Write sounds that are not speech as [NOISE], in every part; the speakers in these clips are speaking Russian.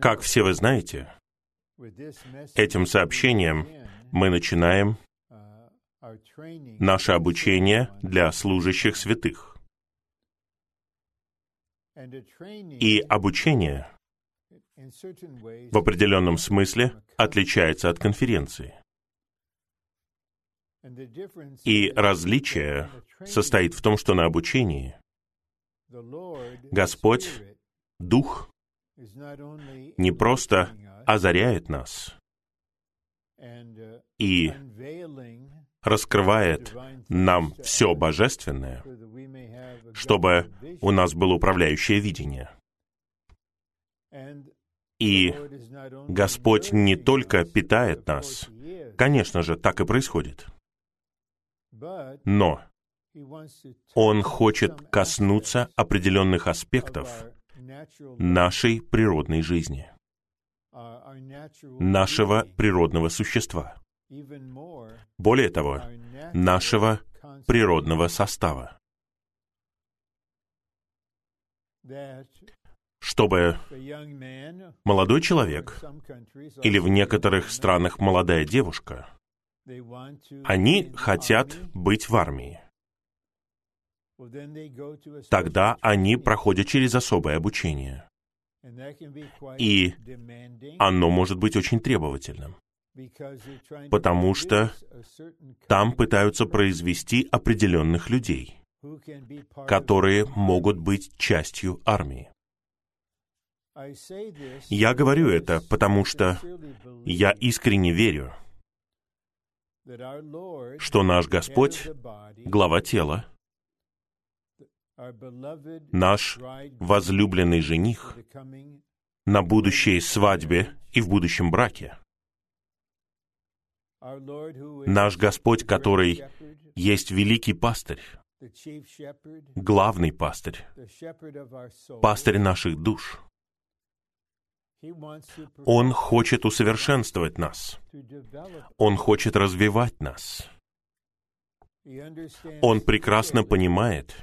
Как все вы знаете, этим сообщением мы начинаем наше обучение для служащих святых. И обучение в определенном смысле отличается от конференции. И различие состоит в том, что на обучении Господь, Дух, не просто озаряет нас и раскрывает нам все божественное, чтобы у нас было управляющее видение. И Господь не только питает нас, конечно же, так и происходит, но Он хочет коснуться определенных аспектов нашей природной жизни, нашего природного существа. Более того, нашего природного состава. Чтобы молодой человек или в некоторых странах молодая девушка, они хотят быть в армии. Тогда они проходят через особое обучение. И оно может быть очень требовательным потому что там пытаются произвести определенных людей, которые могут быть частью армии. Я говорю это, потому что я искренне верю, что наш Господь — глава тела, наш возлюбленный жених на будущей свадьбе и в будущем браке — Наш Господь, который есть великий пастырь, главный пастырь, пастырь наших душ. Он хочет усовершенствовать нас. Он хочет развивать нас. Он прекрасно понимает,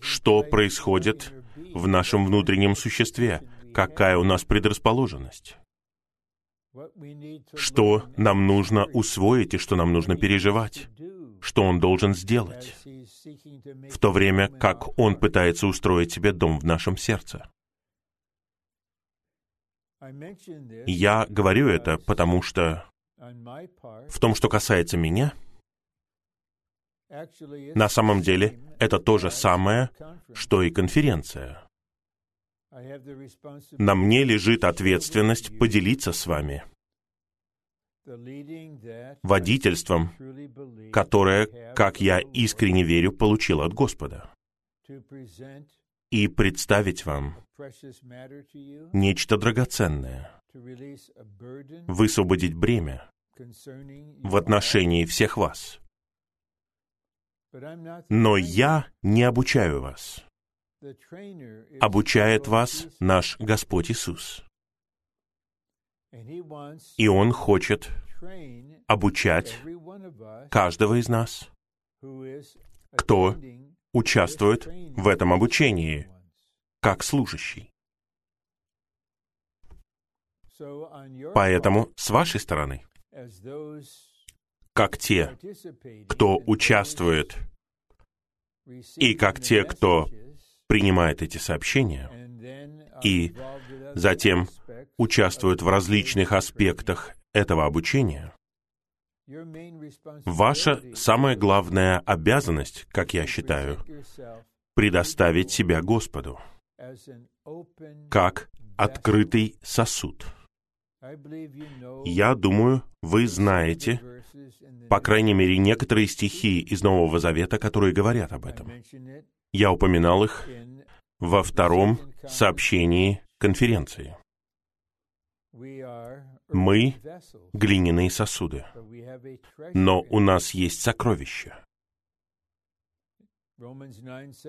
что происходит в нашем внутреннем существе, какая у нас предрасположенность? Что нам нужно усвоить и что нам нужно переживать, что он должен сделать, в то время как он пытается устроить себе дом в нашем сердце. Я говорю это, потому что в том, что касается меня, на самом деле это то же самое, что и конференция. На мне лежит ответственность поделиться с вами. Водительством, которое, как я искренне верю, получил от Господа, и представить вам нечто драгоценное, высвободить бремя в отношении всех вас. Но я не обучаю вас обучает вас наш Господь Иисус. И Он хочет обучать каждого из нас, кто участвует в этом обучении, как служащий. Поэтому, с вашей стороны, как те, кто участвует, и как те, кто принимает эти сообщения и затем участвует в различных аспектах этого обучения, ваша самая главная обязанность, как я считаю, предоставить себя Господу как открытый сосуд. Я думаю, вы знаете, по крайней мере, некоторые стихи из Нового Завета, которые говорят об этом. Я упоминал их во втором сообщении конференции. Мы — глиняные сосуды, но у нас есть сокровища.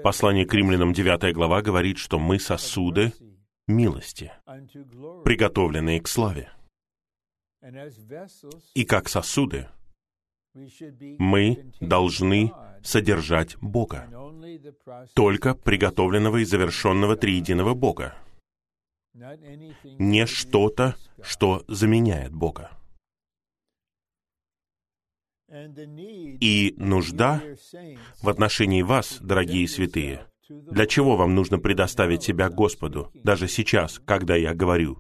Послание к римлянам 9 глава говорит, что мы сосуды милости, приготовленные к славе. И как сосуды Мы должны содержать Бога, только приготовленного и завершенного триединого Бога, не что-то, что заменяет Бога. И нужда в отношении вас, дорогие святые, для чего вам нужно предоставить себя Господу, даже сейчас, когда я говорю?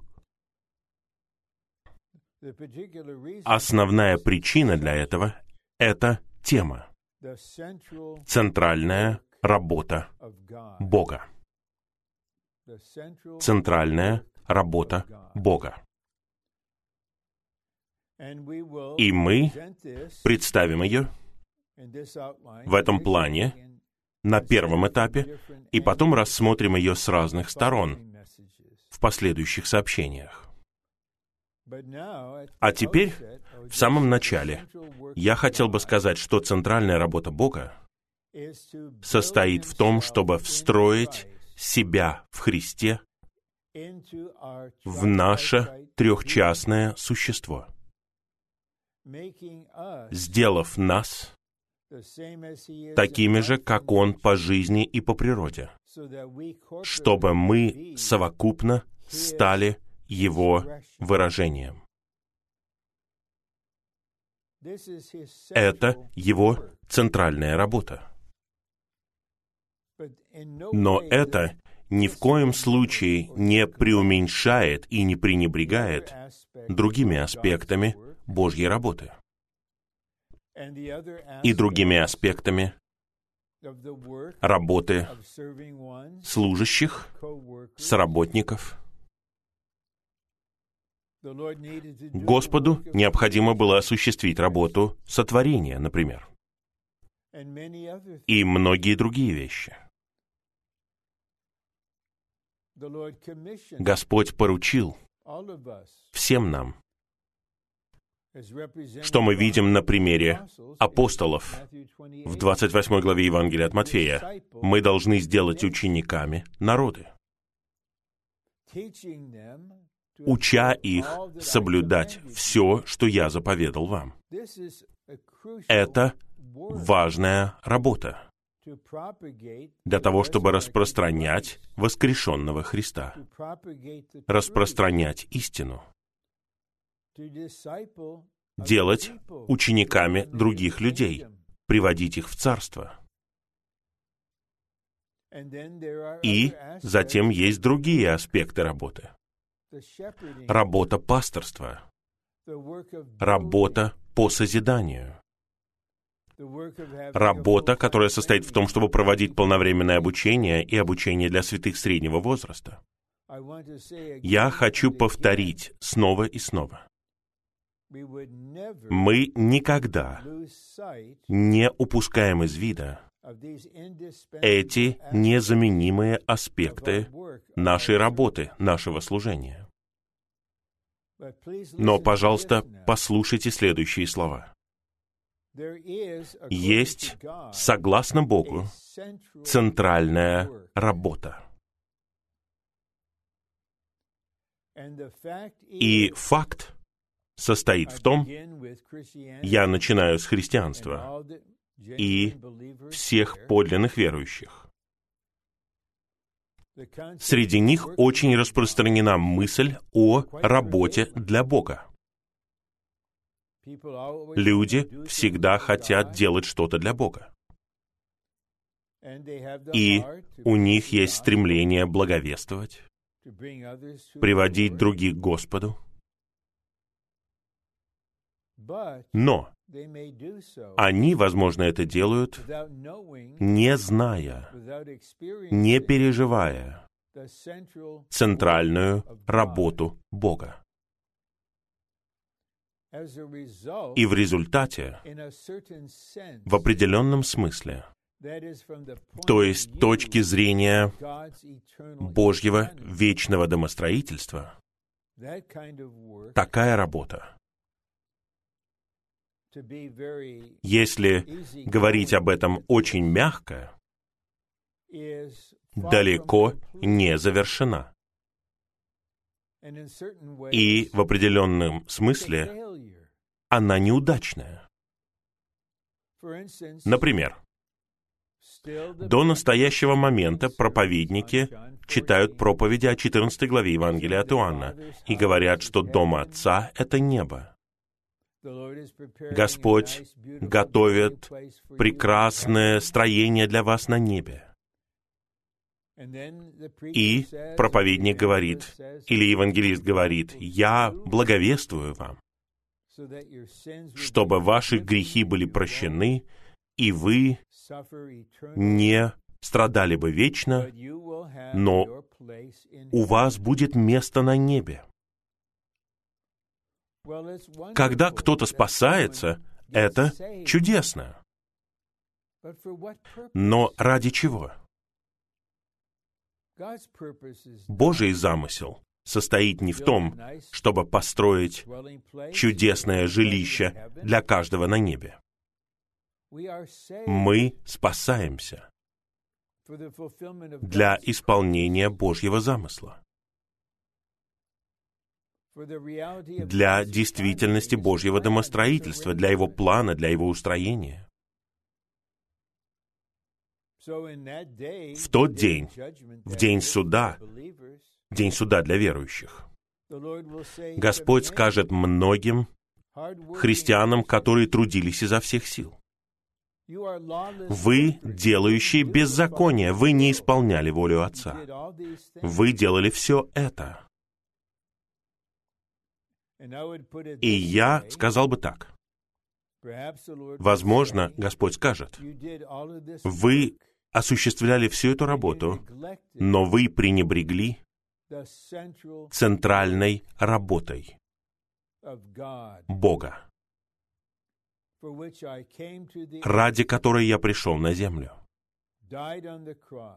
Основная причина для этого — это тема, центральная работа Бога. Центральная работа Бога. И мы представим ее в этом плане на первом этапе, и потом рассмотрим ее с разных сторон в последующих сообщениях. А теперь, в самом начале, я хотел бы сказать, что центральная работа Бога состоит в том, чтобы встроить себя в Христе в наше трехчастное существо, сделав нас такими же, как Он по жизни и по природе, чтобы мы совокупно стали Его выражением. Это Его центральная работа. Но это ни в коем случае не преуменьшает и не пренебрегает другими аспектами Божьей работы и другими аспектами работы служащих, сработников. Господу необходимо было осуществить работу сотворения, например, и многие другие вещи. Господь поручил всем нам, что мы видим на примере апостолов в 28 главе Евангелия от Матфея. Мы должны сделать учениками народы, уча их соблюдать все, что я заповедал вам. Это важная работа для того, чтобы распространять воскрешенного Христа, распространять истину, делать учениками других людей, приводить их в Царство. И затем есть другие аспекты работы. Работа пасторства, работа по созиданию, Работа, которая состоит в том, чтобы проводить полновременное обучение и обучение для святых среднего возраста. Я хочу повторить снова и снова. Мы никогда не упускаем из вида эти незаменимые аспекты нашей работы, нашего служения. Но, пожалуйста, послушайте следующие слова. Есть, согласно Богу, центральная работа. И факт состоит в том, я начинаю с христианства и всех подлинных верующих. Среди них очень распространена мысль о работе для Бога. Люди всегда хотят делать что-то для Бога. И у них есть стремление благовествовать, приводить других к Господу. Но они, возможно, это делают, не зная, не переживая центральную работу Бога. И в результате, в определенном смысле, то есть точки зрения Божьего вечного домостроительства, такая работа, если говорить об этом очень мягко, далеко не завершена. И в определенном смысле она неудачная. Например, до настоящего момента проповедники читают проповеди о 14 главе Евангелия от Иоанна и говорят, что дом Отца — это небо. Господь готовит прекрасное строение для вас на небе. И проповедник говорит, или евангелист говорит, «Я благовествую вам, чтобы ваши грехи были прощены, и вы не страдали бы вечно, но у вас будет место на небе. Когда кто-то спасается, это чудесно. Но ради чего? Божий замысел состоит не в том, чтобы построить чудесное жилище для каждого на небе. Мы спасаемся для исполнения Божьего замысла, для действительности Божьего домостроительства, для Его плана, для Его устроения. В тот день, в день суда, день суда для верующих, Господь скажет многим христианам, которые трудились изо всех сил. Вы, делающие беззаконие, вы не исполняли волю Отца. Вы делали все это. И я сказал бы так. Возможно, Господь скажет, вы осуществляли всю эту работу, но вы пренебрегли центральной работой Бога ради которой я пришел на землю,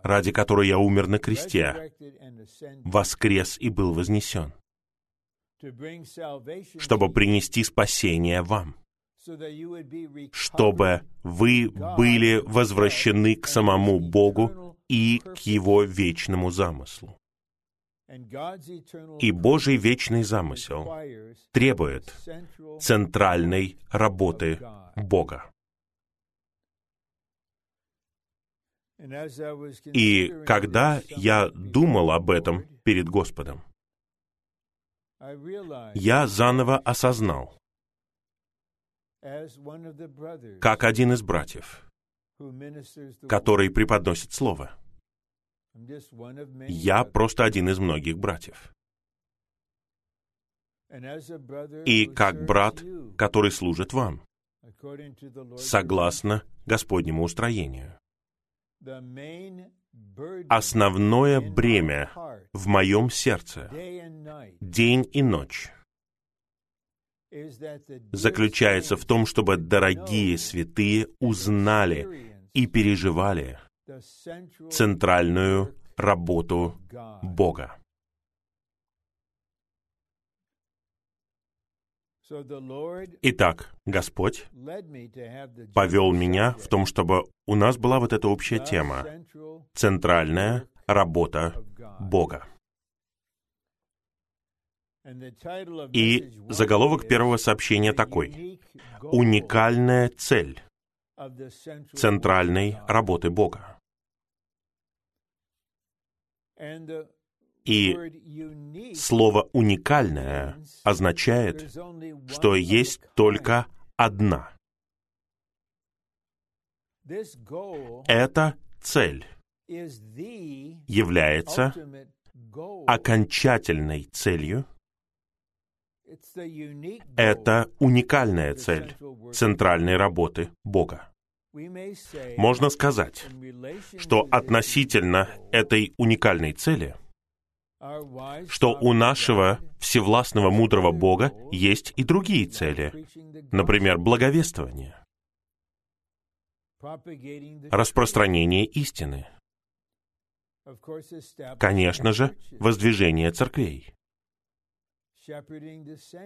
ради которой я умер на кресте, воскрес и был вознесен, чтобы принести спасение вам, чтобы вы были возвращены к самому Богу и к Его вечному замыслу. И Божий вечный замысел требует центральной работы Бога. И когда я думал об этом перед Господом, я заново осознал, как один из братьев, который преподносит Слово, я просто один из многих братьев. И как брат, который служит вам, согласно Господнему устроению. Основное бремя в моем сердце, день и ночь, заключается в том, чтобы дорогие святые узнали и переживали центральную работу Бога. Итак, Господь повел меня в том, чтобы у нас была вот эта общая тема — центральная работа Бога. И заголовок первого сообщения такой — «Уникальная цель центральной работы Бога». И слово «уникальное» означает, что есть только одна. Эта цель является окончательной целью. Это уникальная цель центральной работы Бога. Можно сказать, что относительно этой уникальной цели, что у нашего всевластного мудрого Бога есть и другие цели, например, благовествование, распространение истины, конечно же, воздвижение церквей,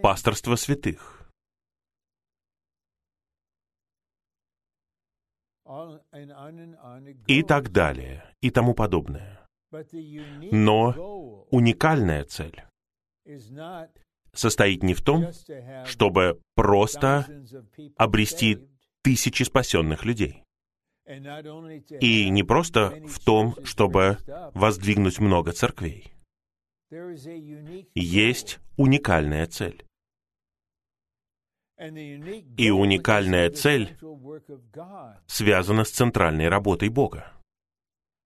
пасторство святых, и так далее, и тому подобное. Но уникальная цель состоит не в том, чтобы просто обрести тысячи спасенных людей. И не просто в том, чтобы воздвигнуть много церквей. Есть уникальная цель. И уникальная цель связана с центральной работой Бога.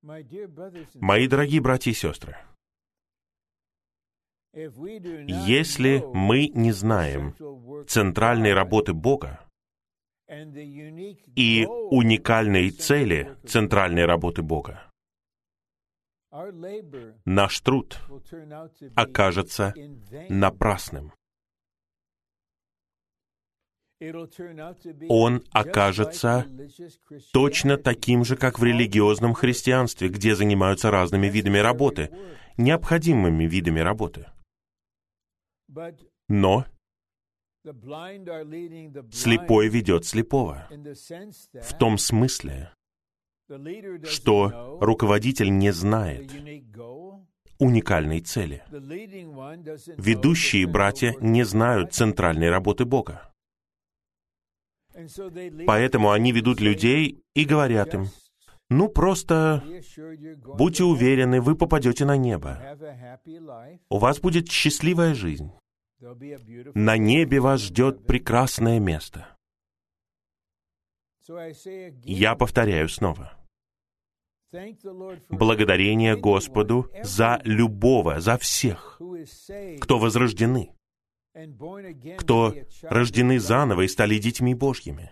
Мои дорогие братья и сестры, если мы не знаем центральной работы Бога и уникальной цели центральной работы Бога, наш труд окажется напрасным. Он окажется точно таким же, как в религиозном христианстве, где занимаются разными видами работы, необходимыми видами работы. Но слепой ведет слепого. В том смысле, что руководитель не знает уникальной цели. Ведущие братья не знают центральной работы Бога. Поэтому они ведут людей и говорят им, ну просто будьте уверены, вы попадете на небо. У вас будет счастливая жизнь. На небе вас ждет прекрасное место. Я повторяю снова. Благодарение Господу за любого, за всех, кто возрождены, кто рождены заново и стали детьми Божьими.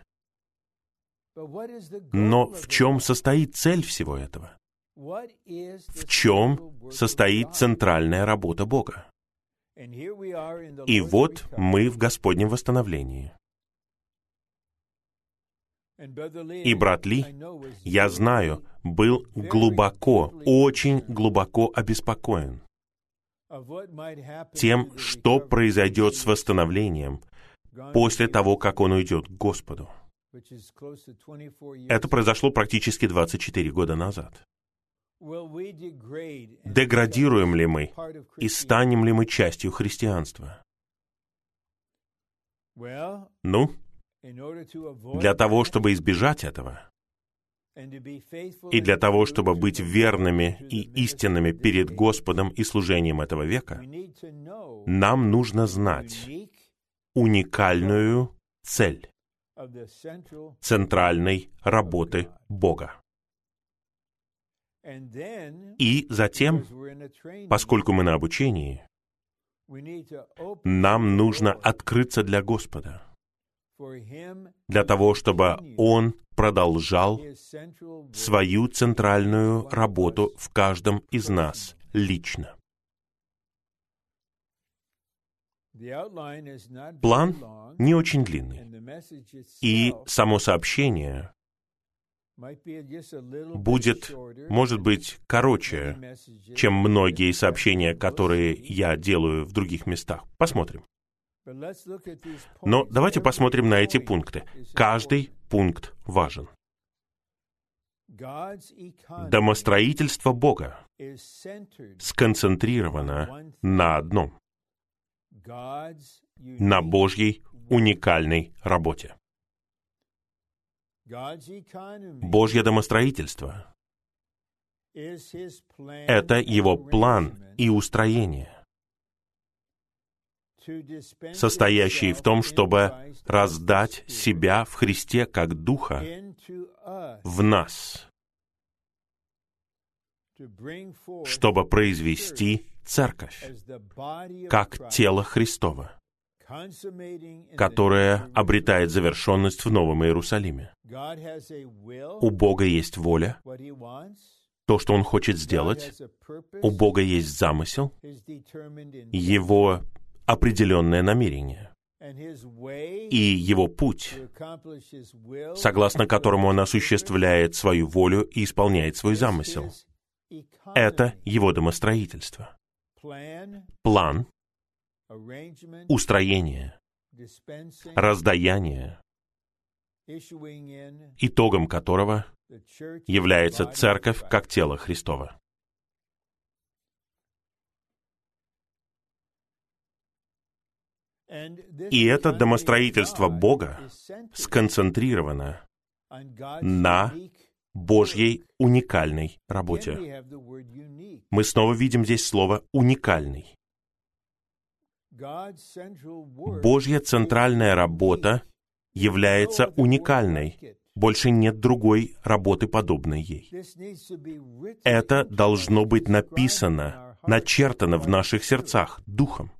Но в чем состоит цель всего этого? В чем состоит центральная работа Бога? И вот мы в Господнем восстановлении. И брат Ли, я знаю, был глубоко, очень глубоко обеспокоен тем, что произойдет с восстановлением после того, как он уйдет к Господу. Это произошло практически 24 года назад. Деградируем ли мы и станем ли мы частью христианства? Ну, для того, чтобы избежать этого, и для того, чтобы быть верными и истинными перед Господом и служением этого века, нам нужно знать уникальную цель центральной работы Бога. И затем, поскольку мы на обучении, нам нужно открыться для Господа, для того, чтобы Он продолжал свою центральную работу в каждом из нас лично. План не очень длинный, и само сообщение будет, может быть, короче, чем многие сообщения, которые я делаю в других местах. Посмотрим. Но давайте посмотрим на эти пункты. Каждый пункт важен. Домостроительство Бога сконцентрировано на одном — на Божьей уникальной работе. Божье домостроительство — это его план и устроение, состоящий в том, чтобы раздать себя в Христе как Духа в нас, чтобы произвести церковь как тело Христова которая обретает завершенность в Новом Иерусалиме. У Бога есть воля, то, что Он хочет сделать. У Бога есть замысел, Его определенное намерение. И Его путь, согласно которому Он осуществляет свою волю и исполняет свой замысел. Это Его домостроительство. План, устроение, раздаяние, итогом которого является церковь как тело Христова. И это домостроительство Бога сконцентрировано на Божьей уникальной работе. Мы снова видим здесь слово «уникальный». Божья центральная работа является уникальной. Больше нет другой работы, подобной ей. Это должно быть написано, начертано в наших сердцах Духом.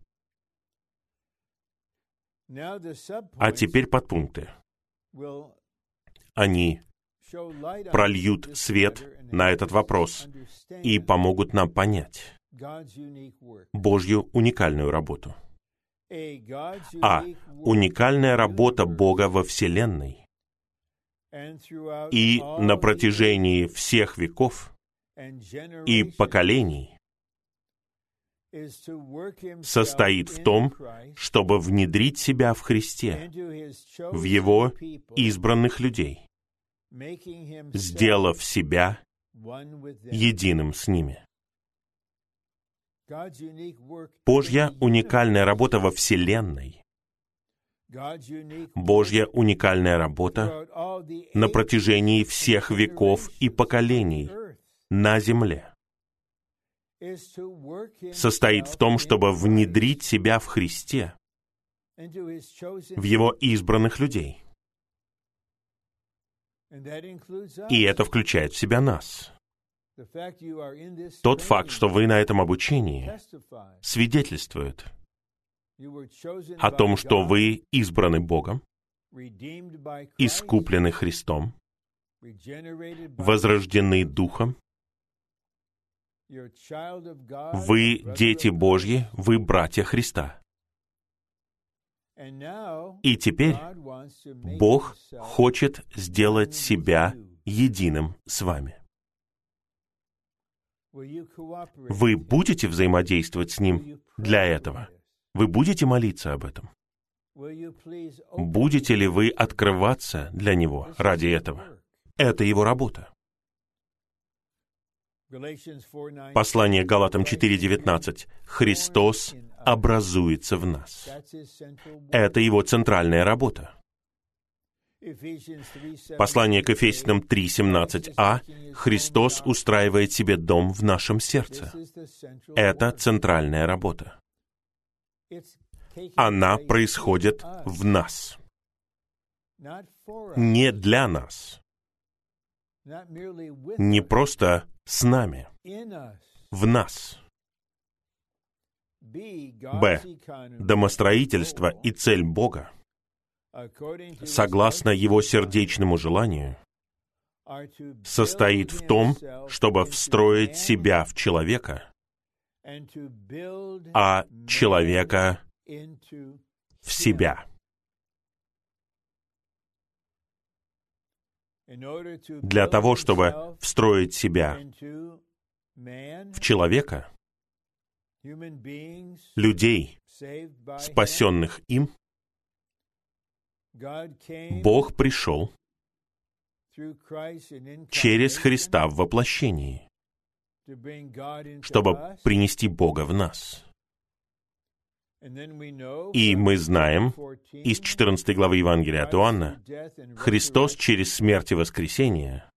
А теперь подпункты. Они прольют свет на этот вопрос и помогут нам понять Божью уникальную работу. А. Уникальная работа Бога во Вселенной. И на протяжении всех веков и поколений состоит в том, чтобы внедрить себя в Христе, в Его избранных людей, сделав себя единым с ними. Божья уникальная работа во Вселенной, Божья уникальная работа на протяжении всех веков и поколений на Земле состоит в том, чтобы внедрить себя в Христе, в Его избранных людей. И это включает в себя нас. Тот факт, что вы на этом обучении, свидетельствует о том, что вы избраны Богом, искуплены Христом, возрождены Духом, вы дети Божьи, вы братья Христа. И теперь Бог хочет сделать себя единым с вами. Вы будете взаимодействовать с Ним для этого? Вы будете молиться об этом? Будете ли вы открываться для Него ради этого? Это Его работа. Послание Галатам 4.19. Христос образуется в нас. Это Его центральная работа. Послание к Ефесянам 3.17а «Христос устраивает себе дом в нашем сердце». Это центральная работа. Она происходит в нас. Не для нас. Не просто с нами. В нас. Б. Домостроительство и цель Бога согласно его сердечному желанию, состоит в том, чтобы встроить себя в человека, а человека в себя. Для того, чтобы встроить себя в человека, людей, спасенных им, Бог пришел через Христа в воплощении, чтобы принести Бога в нас. И мы знаем из 14 главы Евангелия от Иоанна, Христос через смерть и воскресение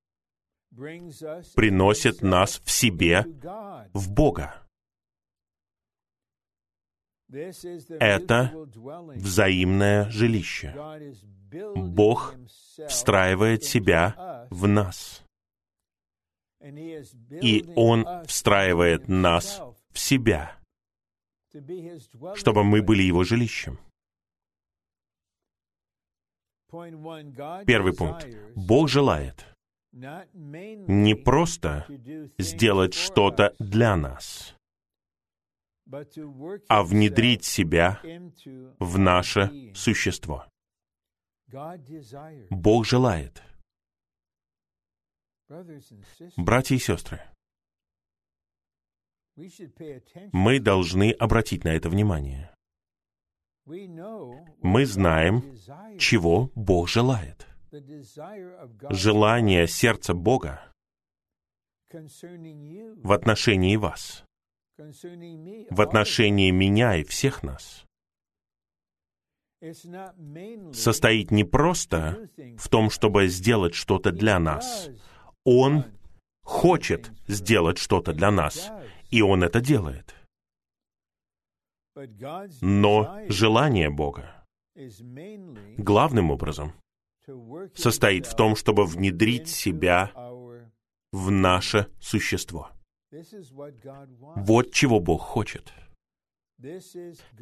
приносит нас в себе в Бога. Это взаимное жилище. Бог встраивает себя в нас. И Он встраивает нас в себя, чтобы мы были Его жилищем. Первый пункт. Бог желает не просто сделать что-то для нас, а внедрить себя в наше существо. Бог желает. Братья и сестры, мы должны обратить на это внимание. Мы знаем, чего Бог желает. Желание сердца Бога в отношении вас в отношении меня и всех нас. состоит не просто в том, чтобы сделать что-то для нас. Он хочет сделать что-то для нас, и Он это делает. Но желание Бога главным образом состоит в том, чтобы внедрить себя в наше существо. Вот чего Бог хочет.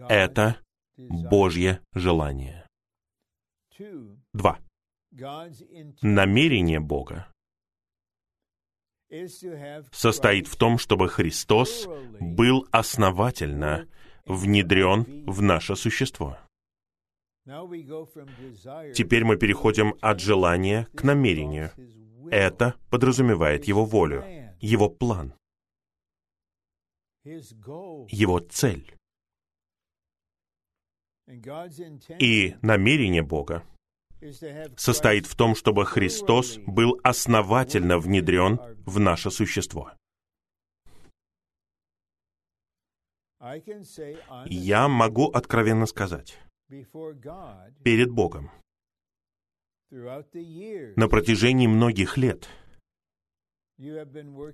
Это Божье желание. Два. Намерение Бога состоит в том, чтобы Христос был основательно внедрен в наше существо. Теперь мы переходим от желания к намерению. Это подразумевает его волю, его план, его цель. И намерение Бога состоит в том, чтобы Христос был основательно внедрен в наше существо. Я могу откровенно сказать, перед Богом, на протяжении многих лет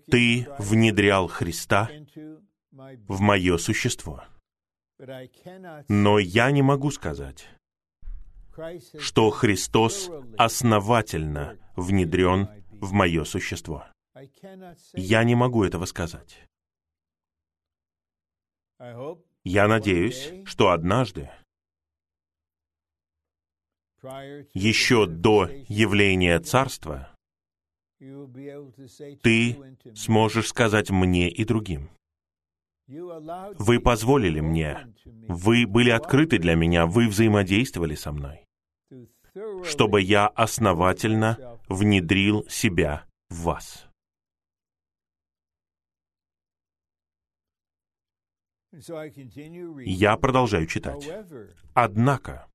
ты внедрял Христа в мое существо. Но я не могу сказать, что Христос основательно внедрен в мое существо. Я не могу этого сказать. Я надеюсь, что однажды, еще до явления Царства, ты сможешь сказать мне и другим. Вы позволили мне, вы были открыты для меня, вы взаимодействовали со мной чтобы я основательно внедрил себя в вас. Я продолжаю читать. Однако,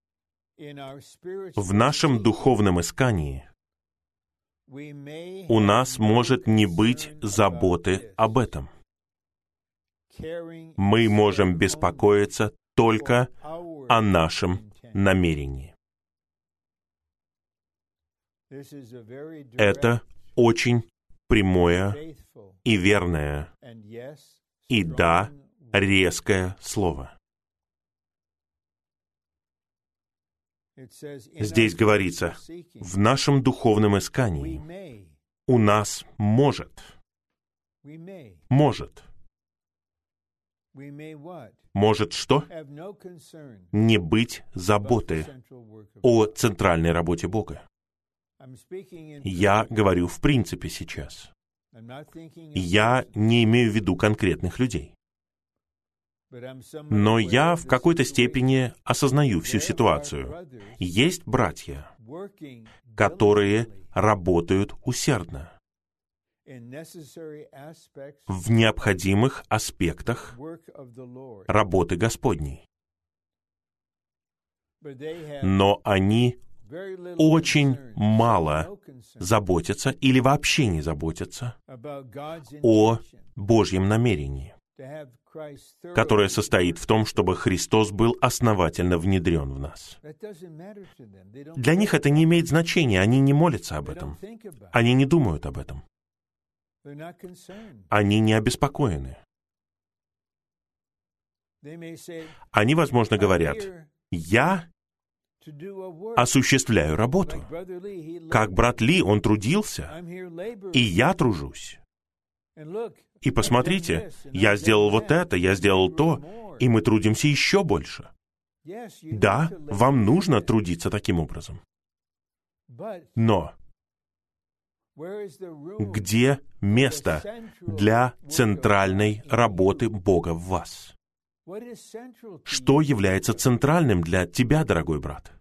в нашем духовном искании у нас может не быть заботы об этом. Мы можем беспокоиться только о нашем намерении. Это очень прямое и верное, и да, резкое слово. Здесь говорится, в нашем духовном искании у нас может, может, может что? Не быть заботы о центральной работе Бога. Я говорю в принципе сейчас. Я не имею в виду конкретных людей. Но я в какой-то степени осознаю всю ситуацию. Есть братья, которые работают усердно в необходимых аспектах работы Господней. Но они очень мало заботятся или вообще не заботятся о Божьем намерении, которое состоит в том, чтобы Христос был основательно внедрен в нас. Для них это не имеет значения, они не молятся об этом, они не думают об этом, они не обеспокоены. Они, возможно, говорят, я осуществляю работу. Как брат Ли, он трудился, и я тружусь. И посмотрите, я сделал вот это, я сделал то, и мы трудимся еще больше. Да, вам нужно трудиться таким образом. Но где место для центральной работы Бога в вас? Что является центральным для тебя, дорогой брат?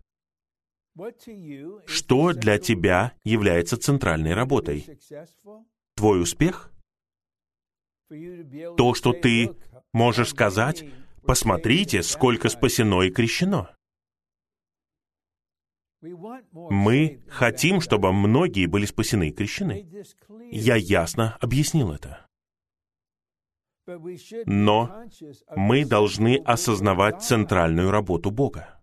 Что для тебя является центральной работой? Твой успех? То, что ты можешь сказать, посмотрите, сколько спасено и крещено. Мы хотим, чтобы многие были спасены и крещены. Я ясно объяснил это. Но мы должны осознавать центральную работу Бога.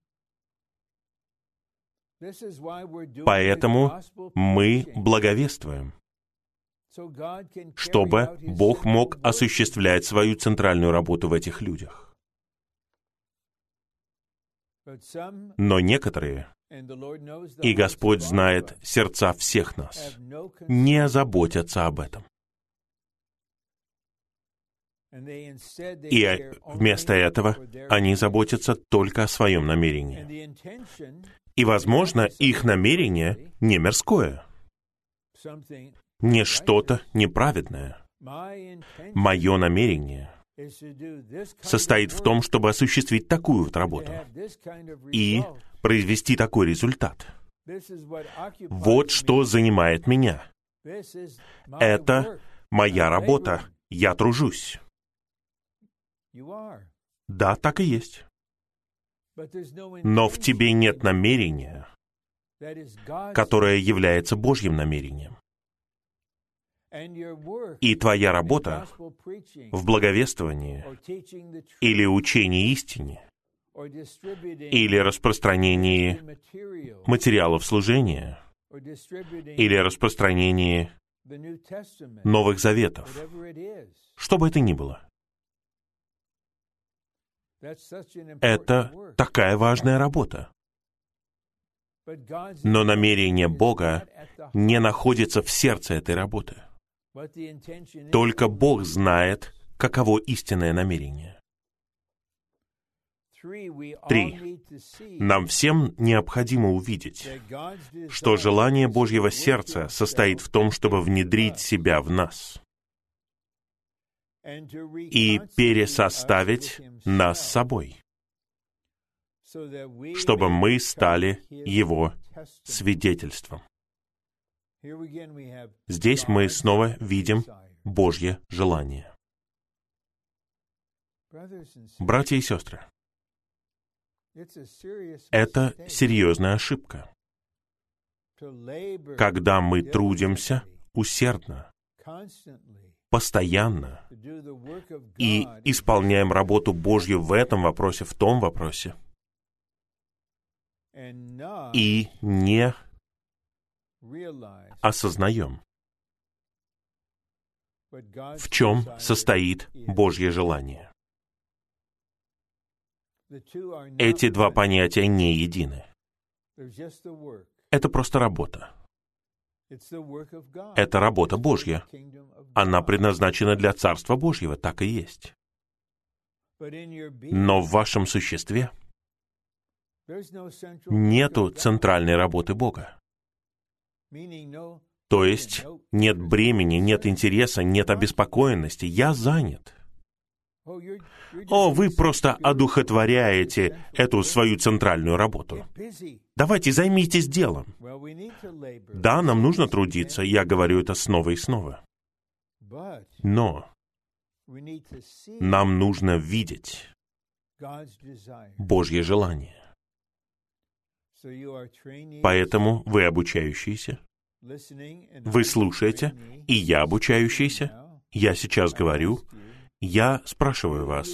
Поэтому мы благовествуем, чтобы Бог мог осуществлять свою центральную работу в этих людях. Но некоторые, и Господь знает сердца всех нас, не заботятся об этом. И вместо этого они заботятся только о своем намерении. И, возможно, их намерение не мирское, не что-то неправедное. Мое намерение состоит в том, чтобы осуществить такую вот работу и произвести такой результат. Вот что занимает меня. Это моя работа. Я тружусь. Да, так и есть. Но в тебе нет намерения, которое является Божьим намерением. И твоя работа в благовествовании или учении истине или распространении материалов служения или распространении Новых Заветов, что бы это ни было. Это такая важная работа. Но намерение Бога не находится в сердце этой работы. Только Бог знает, каково истинное намерение. Три. Нам всем необходимо увидеть, что желание Божьего сердца состоит в том, чтобы внедрить себя в нас и пересоставить нас собой, чтобы мы стали Его свидетельством. Здесь мы снова видим Божье желание. Братья и сестры, это серьезная ошибка. Когда мы трудимся усердно, постоянно и исполняем работу Божью в этом вопросе, в том вопросе, и не осознаем, в чем состоит Божье желание. Эти два понятия не едины. Это просто работа. Это работа Божья. Она предназначена для Царства Божьего, так и есть. Но в вашем существе нету центральной работы Бога. То есть нет бремени, нет интереса, нет обеспокоенности. Я занят. О, вы просто одухотворяете эту свою центральную работу. Давайте займитесь делом. Да, нам нужно трудиться, я говорю это снова и снова. Но нам нужно видеть Божье желание. Поэтому вы обучающиеся, вы слушаете, и я обучающийся. Я сейчас говорю, я спрашиваю вас,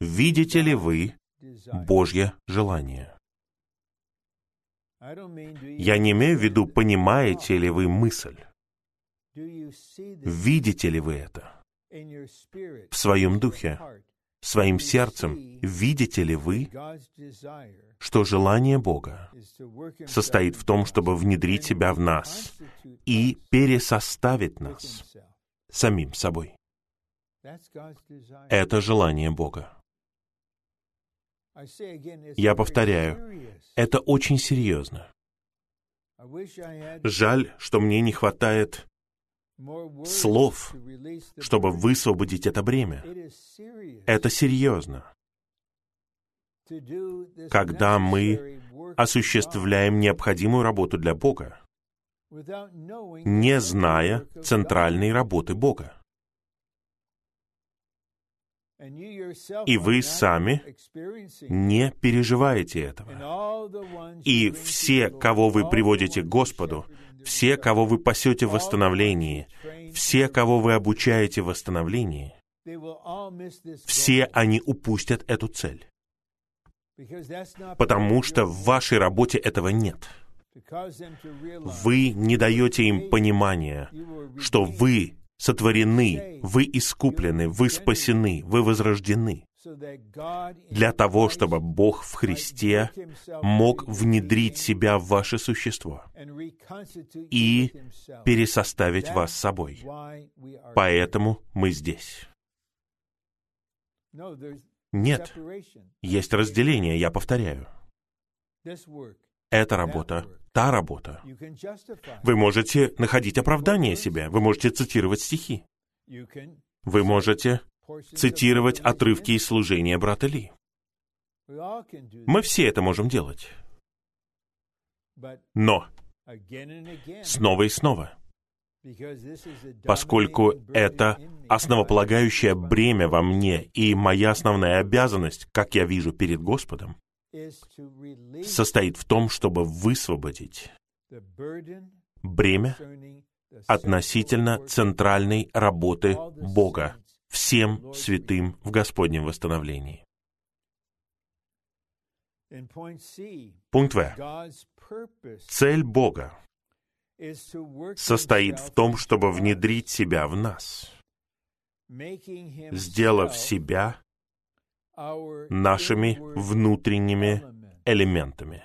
видите ли вы Божье желание? Я не имею в виду, понимаете ли вы мысль. Видите ли вы это в своем духе, своим сердцем? Видите ли вы, что желание Бога состоит в том, чтобы внедрить себя в нас и пересоставить нас самим собой? Это желание Бога. Я повторяю, это очень серьезно. Жаль, что мне не хватает слов, чтобы высвободить это бремя. Это серьезно. Когда мы осуществляем необходимую работу для Бога, не зная центральной работы Бога. И вы сами не переживаете этого. И все, кого вы приводите к Господу, все, кого вы пасете в восстановлении, все, кого вы обучаете в восстановлении, все они упустят эту цель. потому что в вашей работе этого нет. Вы не даете им понимания, что вы сотворены, вы искуплены, вы спасены, вы возрождены для того, чтобы Бог в Христе мог внедрить себя в ваше существо и пересоставить вас собой. Поэтому мы здесь. Нет, есть разделение, я повторяю. Эта работа, та работа. Вы можете находить оправдание себе, вы можете цитировать стихи. Вы можете цитировать отрывки из служения брата Ли. Мы все это можем делать. Но снова и снова, поскольку это основополагающее бремя во мне и моя основная обязанность, как я вижу перед Господом, состоит в том, чтобы высвободить бремя относительно центральной работы Бога всем святым в Господнем восстановлении. Пункт В. Цель Бога состоит в том, чтобы внедрить себя в нас, сделав себя нашими внутренними элементами.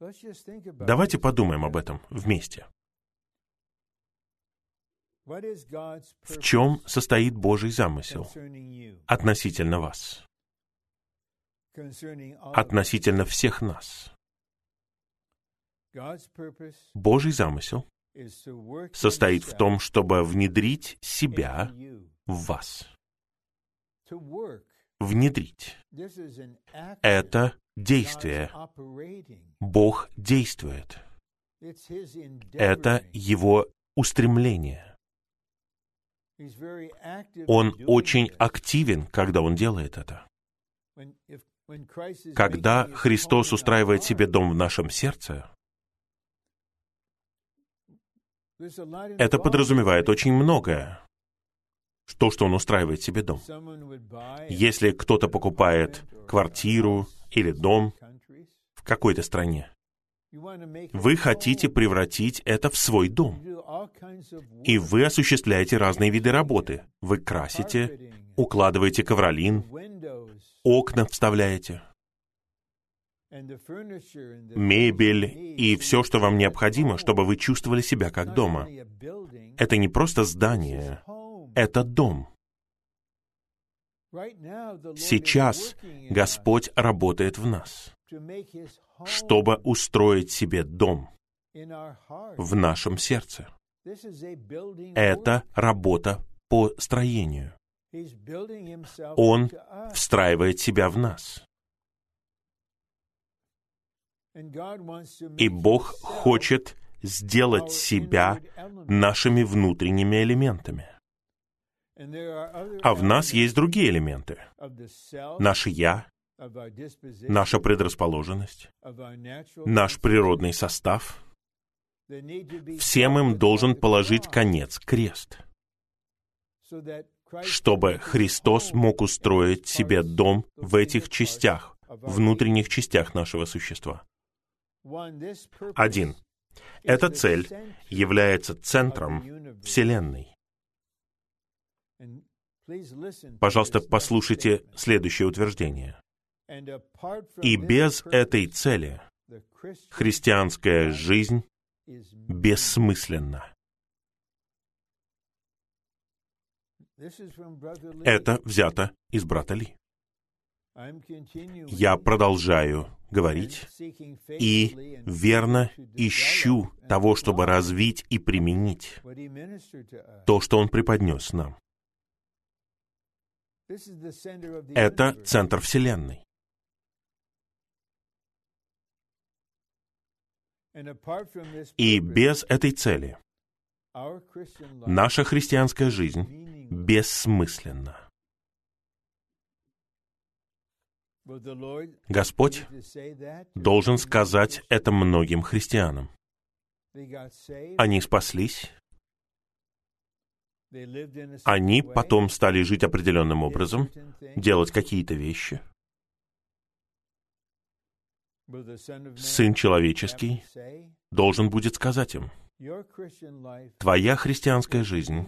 Давайте подумаем об этом вместе. В чем состоит Божий замысел относительно вас? Относительно всех нас. Божий замысел состоит в том, чтобы внедрить себя в вас. Внедрить. Это действие. Бог действует. Это Его устремление. Он очень активен, когда он делает это. Когда Христос устраивает себе дом в нашем сердце, это подразумевает очень многое. То, что он устраивает себе дом. Если кто-то покупает квартиру или дом в какой-то стране, вы хотите превратить это в свой дом. И вы осуществляете разные виды работы. Вы красите, укладываете ковролин, окна вставляете, мебель и все, что вам необходимо, чтобы вы чувствовали себя как дома. Это не просто здание, это дом. Сейчас Господь работает в нас чтобы устроить себе дом в нашем сердце. Это работа по строению. Он встраивает себя в нас. И Бог хочет сделать себя нашими внутренними элементами. А в нас есть другие элементы. Наше «я», наша предрасположенность, наш природный состав, всем им должен положить конец крест, чтобы Христос мог устроить себе дом в этих частях, внутренних частях нашего существа. Один. Эта цель является центром Вселенной. Пожалуйста, послушайте следующее утверждение. И без этой цели христианская жизнь бессмысленна. Это взято из брата Ли. Я продолжаю говорить и верно ищу того, чтобы развить и применить то, что он преподнес нам. Это центр Вселенной. И без этой цели наша христианская жизнь бессмысленна. Господь должен сказать это многим христианам. Они спаслись, Они потом стали жить определенным образом, делать какие-то вещи. Сын человеческий должен будет сказать им, твоя христианская жизнь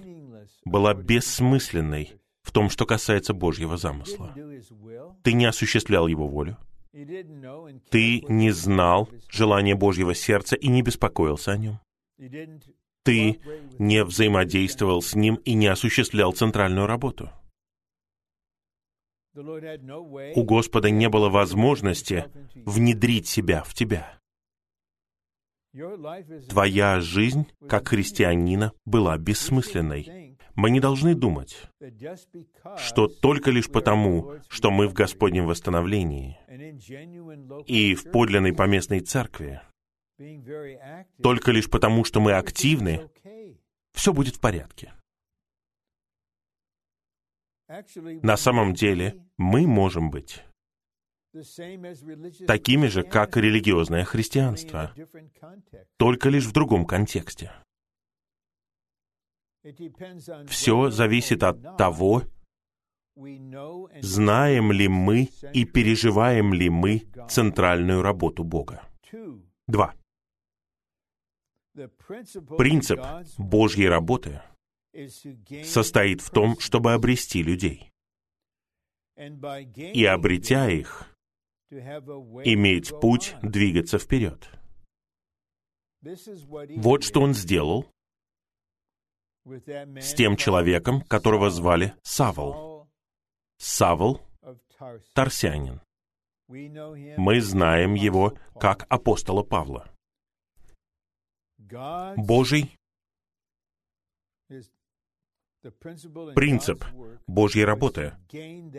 была бессмысленной в том, что касается Божьего замысла. Ты не осуществлял Его волю. Ты не знал желания Божьего сердца и не беспокоился о нем. Ты не взаимодействовал с ним и не осуществлял центральную работу. У Господа не было возможности внедрить себя в тебя. Твоя жизнь, как христианина, была бессмысленной. Мы не должны думать, что только лишь потому, что мы в Господнем восстановлении и в подлинной поместной церкви, только лишь потому, что мы активны, все будет в порядке. На самом деле мы можем быть такими же, как религиозное христианство, только лишь в другом контексте. Все зависит от того, знаем ли мы и переживаем ли мы центральную работу Бога. Два. Принцип Божьей работы состоит в том, чтобы обрести людей. И обретя их, иметь путь двигаться вперед. Вот что он сделал с тем человеком, которого звали Савол. Савол — Тарсянин. Мы знаем его как апостола Павла. Божий принцип Божьей работы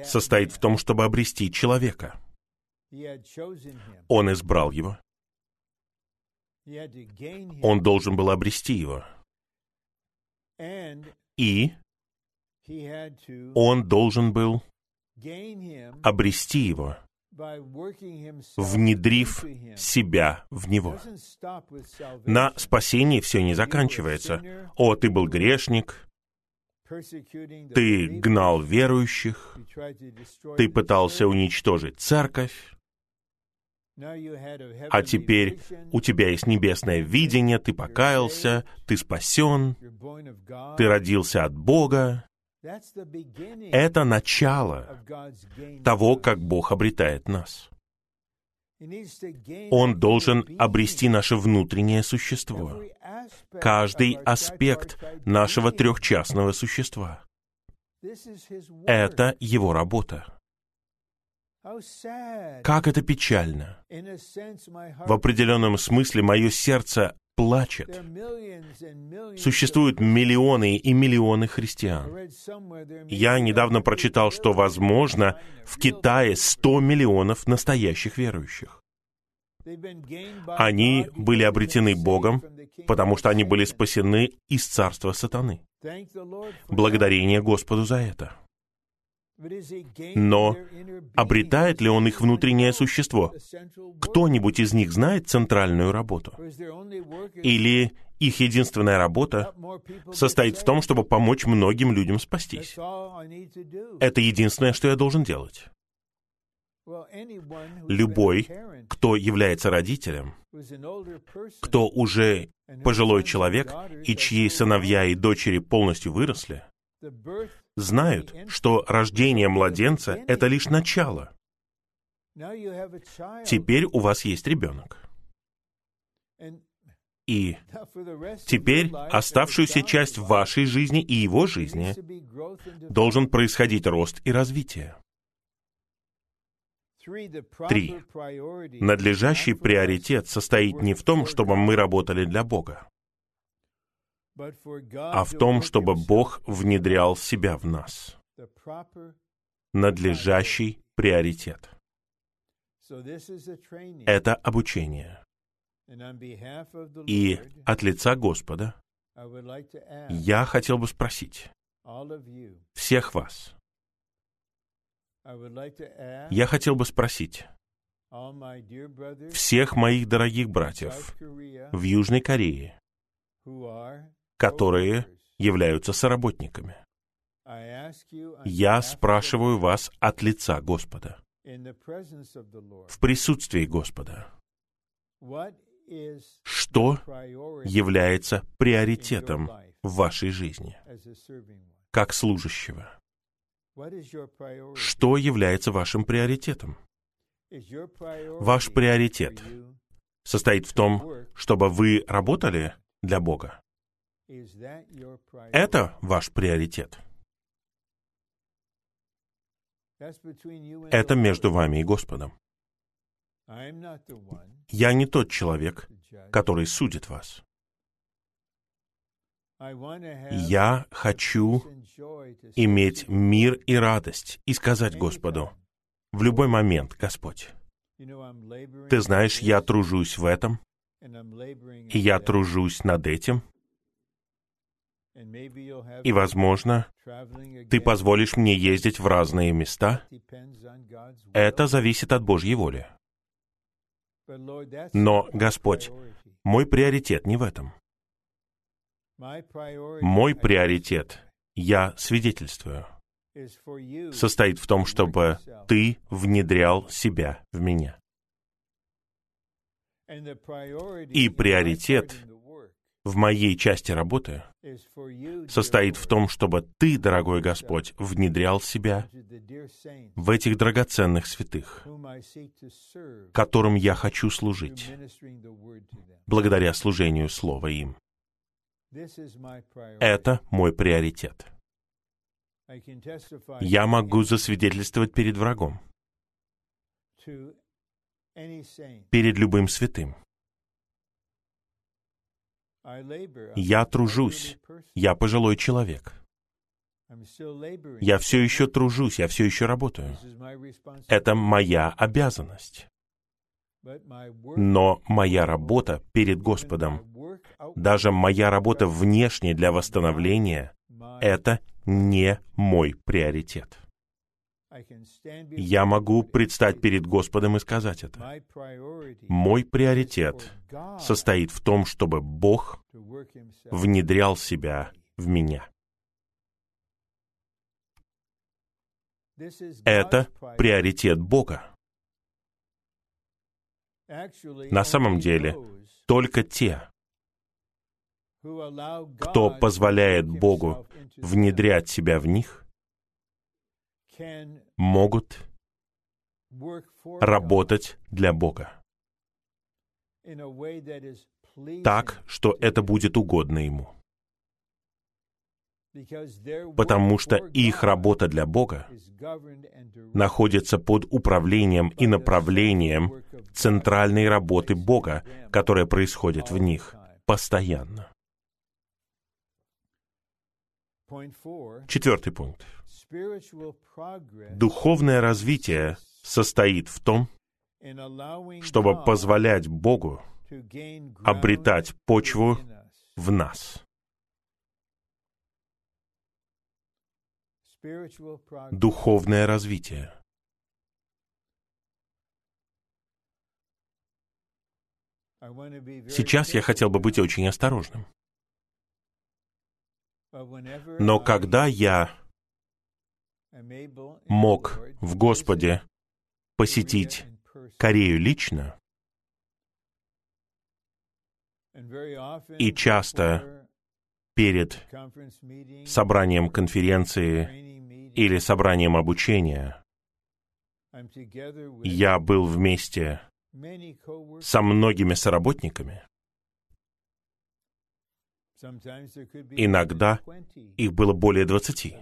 состоит в том, чтобы обрести человека. Он избрал его. Он должен был обрести его. И он должен был обрести его, внедрив себя в него. На спасении все не заканчивается. О, ты был грешник, ты гнал верующих, ты пытался уничтожить церковь, а теперь у тебя есть небесное видение, ты покаялся, ты спасен, ты родился от Бога. Это начало того, как Бог обретает нас. Он должен обрести наше внутреннее существо, каждый аспект нашего трехчастного существа. Это его работа. Как это печально. В определенном смысле мое сердце плачет. Существуют миллионы и миллионы христиан. Я недавно прочитал, что, возможно, в Китае 100 миллионов настоящих верующих. Они были обретены Богом, потому что они были спасены из царства сатаны. Благодарение Господу за это. Но обретает ли он их внутреннее существо? Кто-нибудь из них знает центральную работу? Или их единственная работа состоит в том, чтобы помочь многим людям спастись? Это единственное, что я должен делать. Любой, кто является родителем, кто уже пожилой человек и чьи сыновья и дочери полностью выросли, знают, что рождение младенца — это лишь начало. Теперь у вас есть ребенок. И теперь оставшуюся часть вашей жизни и его жизни должен происходить рост и развитие. Три. Надлежащий приоритет состоит не в том, чтобы мы работали для Бога а в том, чтобы Бог внедрял себя в нас. Надлежащий приоритет. Это обучение. И от лица Господа я хотел бы спросить всех вас, я хотел бы спросить всех моих дорогих братьев в Южной Корее, которые являются соработниками. Я спрашиваю вас от лица Господа, в присутствии Господа. Что является приоритетом в вашей жизни, как служащего? Что является вашим приоритетом? Ваш приоритет состоит в том, чтобы вы работали для Бога. Это ваш приоритет. Это между вами и Господом. Я не тот человек, который судит вас. Я хочу иметь мир и радость и сказать Господу в любой момент, Господь, ты знаешь, я тружусь в этом, и я тружусь над этим, и, возможно, ты позволишь мне ездить в разные места. Это зависит от Божьей воли. Но, Господь, мой приоритет не в этом. Мой приоритет, я свидетельствую, состоит в том, чтобы ты внедрял себя в меня. И приоритет в моей части работы состоит в том, чтобы Ты, дорогой Господь, внедрял себя в этих драгоценных святых, которым я хочу служить, благодаря служению Слова им. Это мой приоритет. Я могу засвидетельствовать перед врагом, перед любым святым, я тружусь. Я пожилой человек. Я все еще тружусь, я все еще работаю. Это моя обязанность. Но моя работа перед Господом, даже моя работа внешне для восстановления, это не мой приоритет. Я могу предстать перед Господом и сказать это. Мой приоритет состоит в том, чтобы Бог внедрял себя в меня. Это приоритет Бога. На самом деле, только те, кто позволяет Богу внедрять себя в них, могут работать для Бога так, что это будет угодно Ему. Потому что их работа для Бога находится под управлением и направлением центральной работы Бога, которая происходит в них постоянно. Четвертый пункт. Духовное развитие состоит в том, чтобы позволять Богу обретать почву в нас. Духовное развитие. Сейчас я хотел бы быть очень осторожным. Но когда я мог в Господе посетить Корею лично, и часто перед собранием конференции или собранием обучения я был вместе со многими соработниками, Иногда их было более двадцати,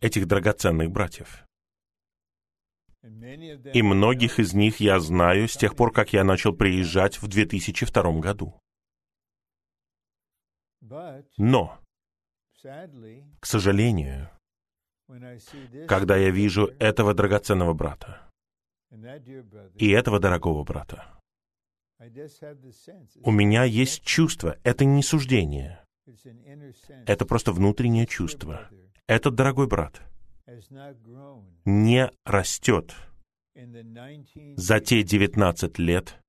этих драгоценных братьев. И многих из них я знаю с тех пор, как я начал приезжать в 2002 году. Но, к сожалению, когда я вижу этого драгоценного брата и этого дорогого брата, у меня есть чувство, это не суждение. Это просто внутреннее чувство. Этот дорогой брат не растет за те 19 лет,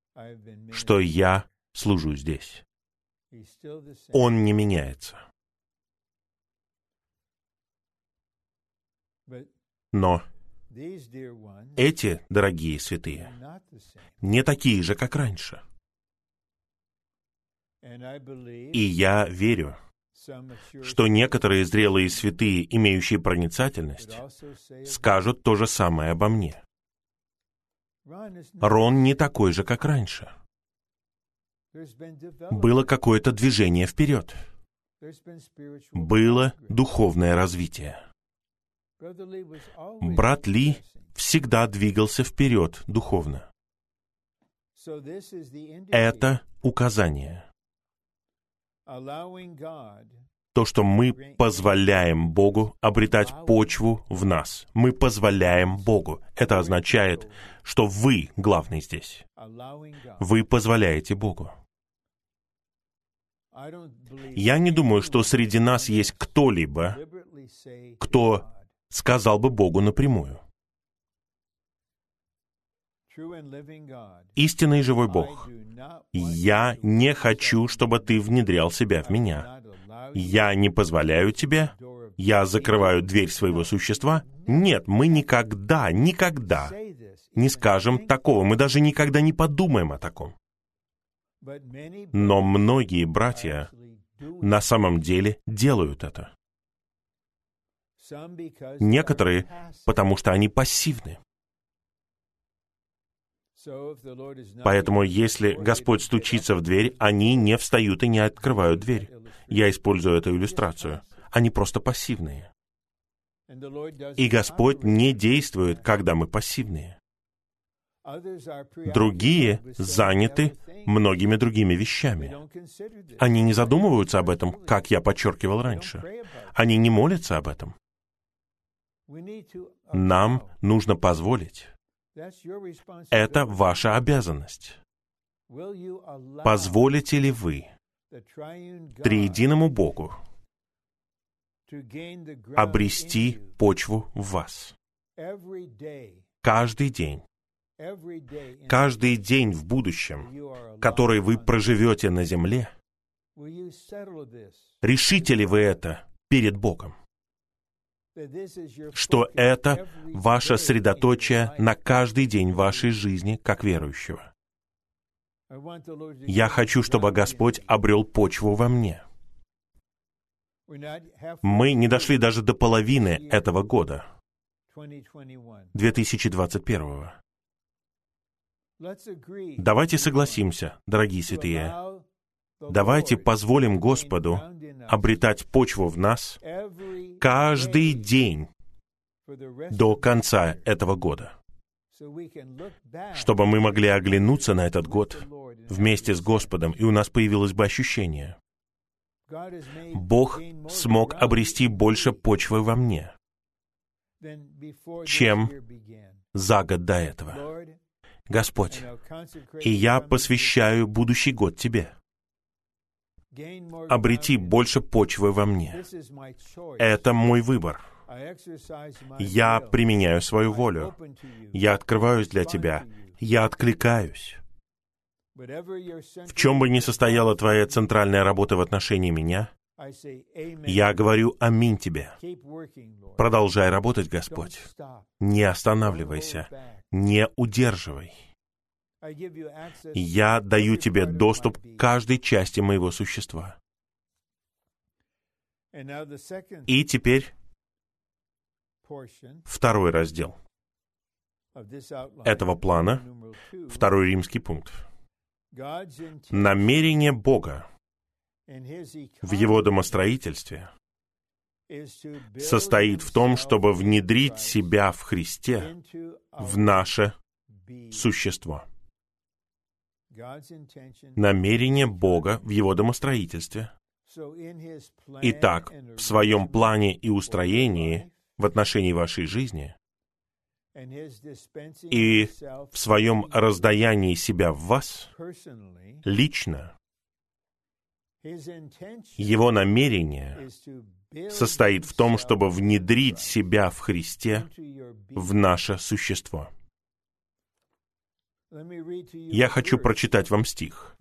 что я служу здесь. Он не меняется. Но эти, дорогие святые, не такие же, как раньше. И я верю, что некоторые зрелые святые, имеющие проницательность, скажут то же самое обо мне. Рон не такой же, как раньше. Было какое-то движение вперед. Было духовное развитие. Брат Ли всегда двигался вперед духовно. Это указание. То, что мы позволяем Богу обретать почву в нас. Мы позволяем Богу. Это означает, что вы главный здесь. Вы позволяете Богу. Я не думаю, что среди нас есть кто-либо, кто сказал бы Богу напрямую. Истинный живой Бог, я не хочу, чтобы ты внедрял себя в меня. Я не позволяю тебе, я закрываю дверь своего существа. Нет, мы никогда, никогда не скажем такого, мы даже никогда не подумаем о таком. Но многие братья на самом деле делают это. Некоторые, потому что они пассивны. Поэтому, если Господь стучится в дверь, они не встают и не открывают дверь. Я использую эту иллюстрацию. Они просто пассивные. И Господь не действует, когда мы пассивные. Другие заняты многими другими вещами. Они не задумываются об этом, как я подчеркивал раньше. Они не молятся об этом. Нам нужно позволить. Это ваша обязанность. Позволите ли вы триединому Богу обрести почву в вас? Каждый день каждый день в будущем, который вы проживете на земле, решите ли вы это перед Богом? Что это ваше средоточие на каждый день вашей жизни как верующего. Я хочу, чтобы Господь обрел почву во мне. Мы не дошли даже до половины этого года, 2021. Давайте согласимся, дорогие святые. Давайте позволим Господу обретать почву в нас каждый день до конца этого года, чтобы мы могли оглянуться на этот год вместе с Господом, и у нас появилось бы ощущение. Бог смог обрести больше почвы во мне, чем за год до этого. Господь, и я посвящаю будущий год Тебе. Обрети больше почвы во мне. Это мой выбор. Я применяю свою волю. Я открываюсь для Тебя. Я откликаюсь. В чем бы ни состояла Твоя центральная работа в отношении меня, я говорю «Аминь Тебе». Продолжай работать, Господь. Не останавливайся не удерживай. Я даю тебе доступ к каждой части моего существа. И теперь второй раздел этого плана, второй римский пункт. Намерение Бога в его домостроительстве состоит в том, чтобы внедрить себя в Христе в наше существо. Намерение Бога в Его домостроительстве. Итак, в своем плане и устроении в отношении вашей жизни и в своем раздаянии себя в вас лично, его намерение состоит в том, чтобы внедрить себя в Христе в наше существо. Я хочу прочитать вам стих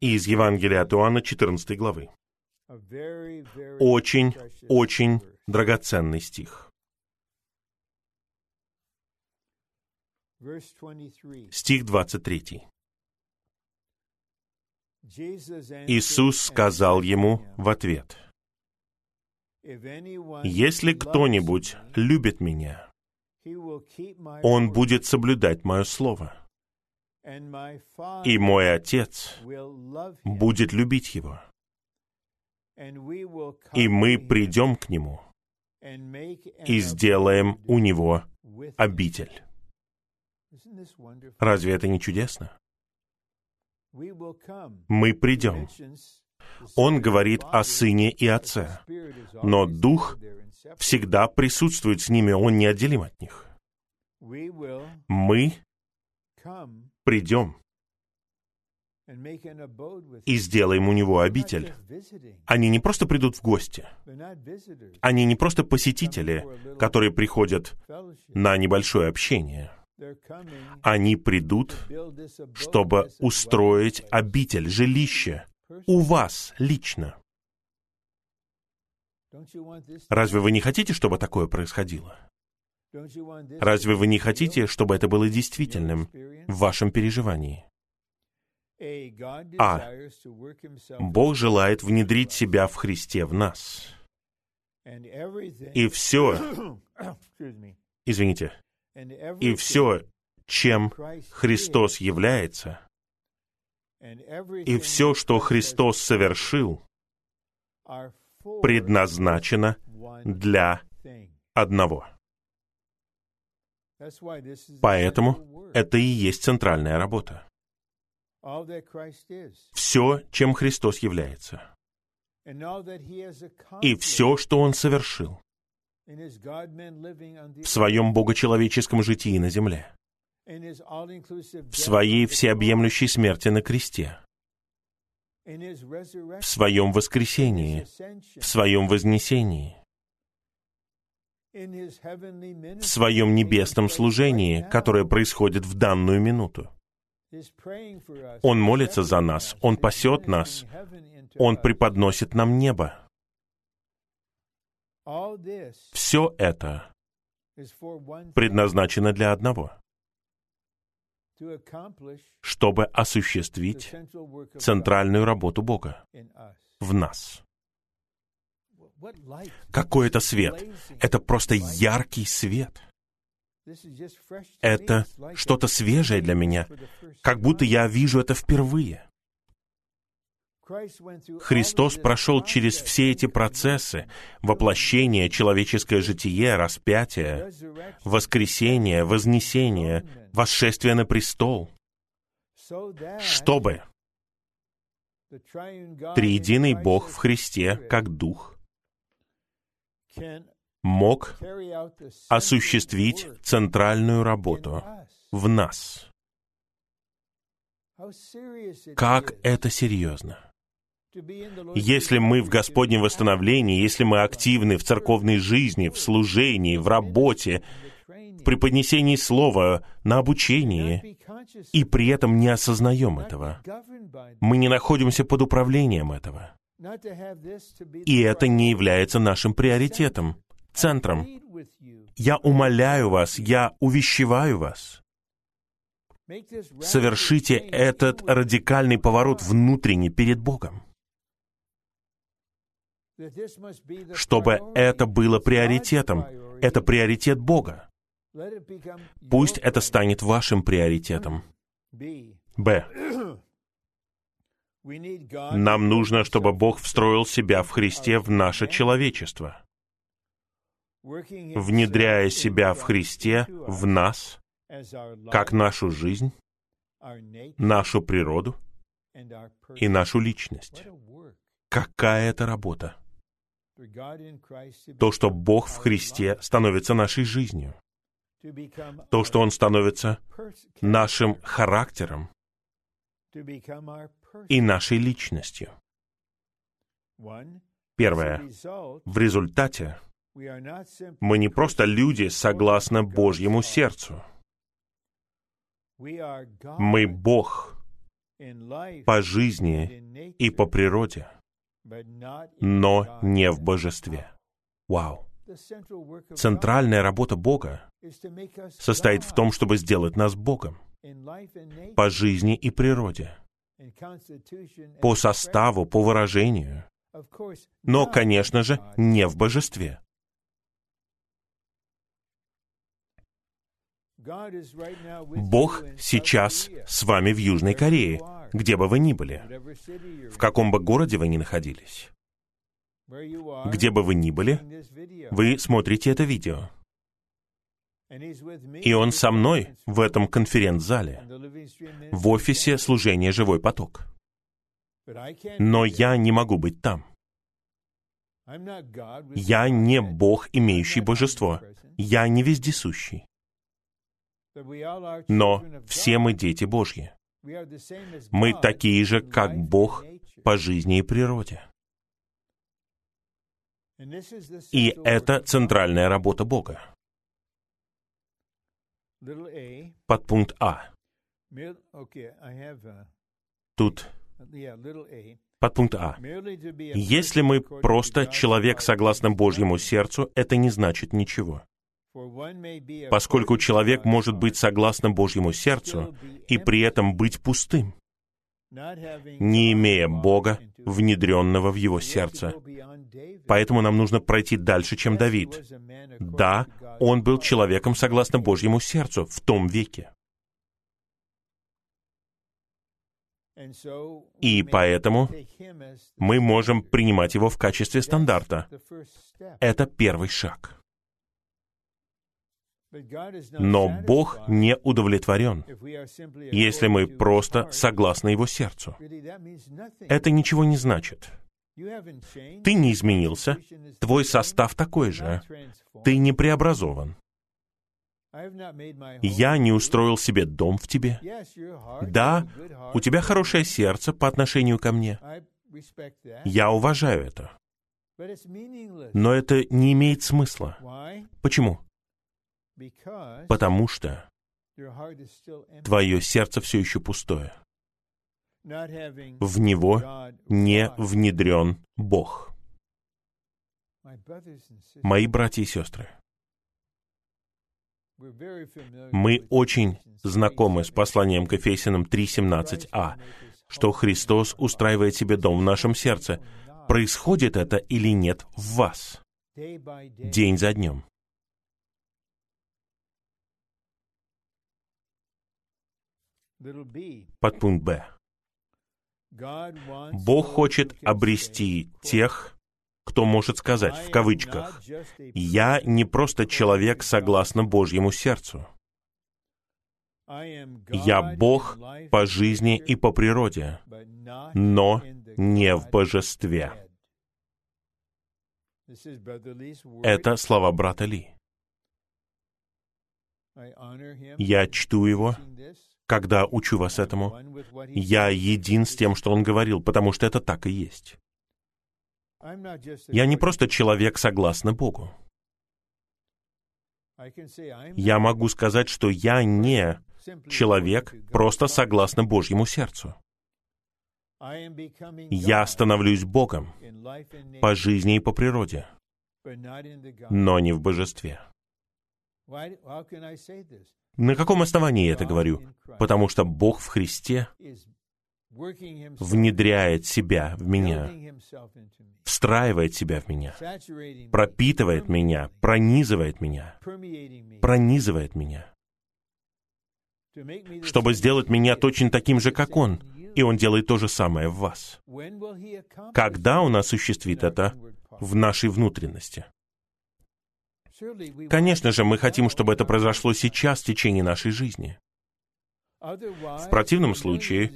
из Евангелия от Иоанна 14 главы. Очень, очень драгоценный стих. Стих 23. Иисус сказал ему в ответ, «Если кто-нибудь любит Меня, он будет соблюдать Мое Слово» и Мой Отец будет любить его, и мы придем к Нему и сделаем у Него обитель». Разве это не чудесно? Мы придем. Он говорит о Сыне и Отце, но Дух всегда присутствует с ними, Он неотделим от них. Мы придем и сделаем у него обитель. Они не просто придут в гости. Они не просто посетители, которые приходят на небольшое общение. Они придут, чтобы устроить обитель, жилище у вас лично. Разве вы не хотите, чтобы такое происходило? Разве вы не хотите, чтобы это было действительным в вашем переживании? А. Бог желает внедрить себя в Христе в нас. И все, [COUGHS] извините, и все, чем Христос является, и все, что Христос совершил, предназначено для одного. Поэтому это и есть центральная работа. Все, чем Христос является. И все, что Он совершил. в своем богочеловеческом житии на земле, в своей всеобъемлющей смерти на кресте, в своем воскресении, в своем вознесении, в своем небесном служении, которое происходит в данную минуту. Он молится за нас, Он пасет нас, Он преподносит нам небо. Все это предназначено для одного, чтобы осуществить центральную работу Бога в нас. Какой это свет? Это просто яркий свет. Это что-то свежее для меня, как будто я вижу это впервые. Христос прошел через все эти процессы — воплощение, человеческое житие, распятие, воскресение, вознесение, восшествие на престол, чтобы триединый Бог в Христе, как Дух, мог осуществить центральную работу в нас. Как это серьезно! Если мы в Господнем восстановлении, если мы активны в церковной жизни, в служении, в работе, в преподнесении слова, на обучении, и при этом не осознаем этого, мы не находимся под управлением этого. И это не является нашим приоритетом, центром. Я умоляю вас, я увещеваю вас. Совершите этот радикальный поворот внутренне перед Богом чтобы это было приоритетом. Это приоритет Бога. Пусть это станет вашим приоритетом. Б. [CLEARS THROAT] Нам нужно, чтобы Бог встроил себя в Христе в наше человечество, внедряя себя в Христе в нас, как нашу жизнь, нашу природу и нашу личность. Какая это работа! То, что Бог в Христе становится нашей жизнью. То, что Он становится нашим характером и нашей личностью. Первое. В результате мы не просто люди согласно Божьему сердцу. Мы Бог по жизни и по природе но не в божестве. Вау! Центральная работа Бога состоит в том, чтобы сделать нас Богом по жизни и природе, по составу, по выражению, но, конечно же, не в божестве. Бог сейчас с вами в Южной Корее, где бы вы ни были, в каком бы городе вы ни находились. Где бы вы ни были, вы смотрите это видео. И он со мной в этом конференц-зале, в офисе служения «Живой поток». Но я не могу быть там. Я не Бог, имеющий божество. Я не вездесущий. Но все мы дети Божьи. Мы такие же, как Бог по жизни и природе. И это центральная работа Бога. Подпункт А. Тут подпункт А. Если мы просто человек согласно Божьему сердцу, это не значит ничего. Поскольку человек может быть согласно Божьему сердцу и при этом быть пустым, не имея Бога, внедренного в его сердце. Поэтому нам нужно пройти дальше, чем Давид. Да, он был человеком согласно Божьему сердцу в том веке. И поэтому мы можем принимать его в качестве стандарта. Это первый шаг. Но Бог не удовлетворен, если мы просто согласны Его сердцу. Это ничего не значит. Ты не изменился, твой состав такой же, ты не преобразован. Я не устроил себе дом в тебе. Да, у тебя хорошее сердце по отношению ко мне. Я уважаю это. Но это не имеет смысла. Почему? потому что твое сердце все еще пустое. В него не внедрен Бог. Мои братья и сестры, мы очень знакомы с посланием к Ефесянам 3.17а, что Христос устраивает себе дом в нашем сердце. Происходит это или нет в вас? День за днем. Подпункт Б. Бог хочет обрести тех, кто может сказать, в кавычках, «Я не просто человек согласно Божьему сердцу. Я Бог по жизни и по природе, но не в божестве». Это слова брата Ли. Я чту его, когда учу вас этому. Я един с тем, что он говорил, потому что это так и есть. Я не просто человек согласно Богу. Я могу сказать, что я не человек просто согласно Божьему сердцу. Я становлюсь Богом по жизни и по природе, но не в божестве. На каком основании я это говорю? Потому что Бог в Христе внедряет себя в меня, встраивает себя в меня, пропитывает меня, пронизывает меня, пронизывает меня, чтобы сделать меня точно таким же, как Он, и Он делает то же самое в вас. Когда Он осуществит это в нашей внутренности? Конечно же, мы хотим, чтобы это произошло сейчас, в течение нашей жизни. В противном случае,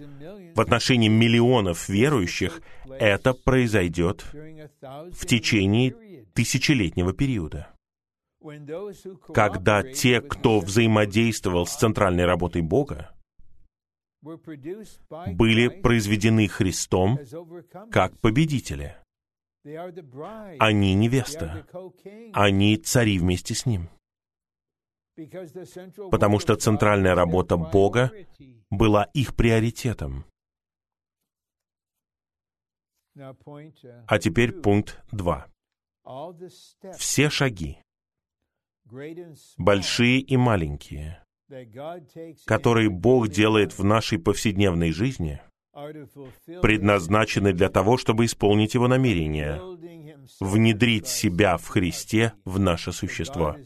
в отношении миллионов верующих, это произойдет в течение тысячелетнего периода. Когда те, кто взаимодействовал с центральной работой Бога, были произведены Христом как победители. Они невеста. Они цари вместе с ним. Потому что центральная работа Бога была их приоритетом. А теперь пункт 2. Все шаги, большие и маленькие, которые Бог делает в нашей повседневной жизни, предназначены для того, чтобы исполнить Его намерение, внедрить себя в Христе в наше существо.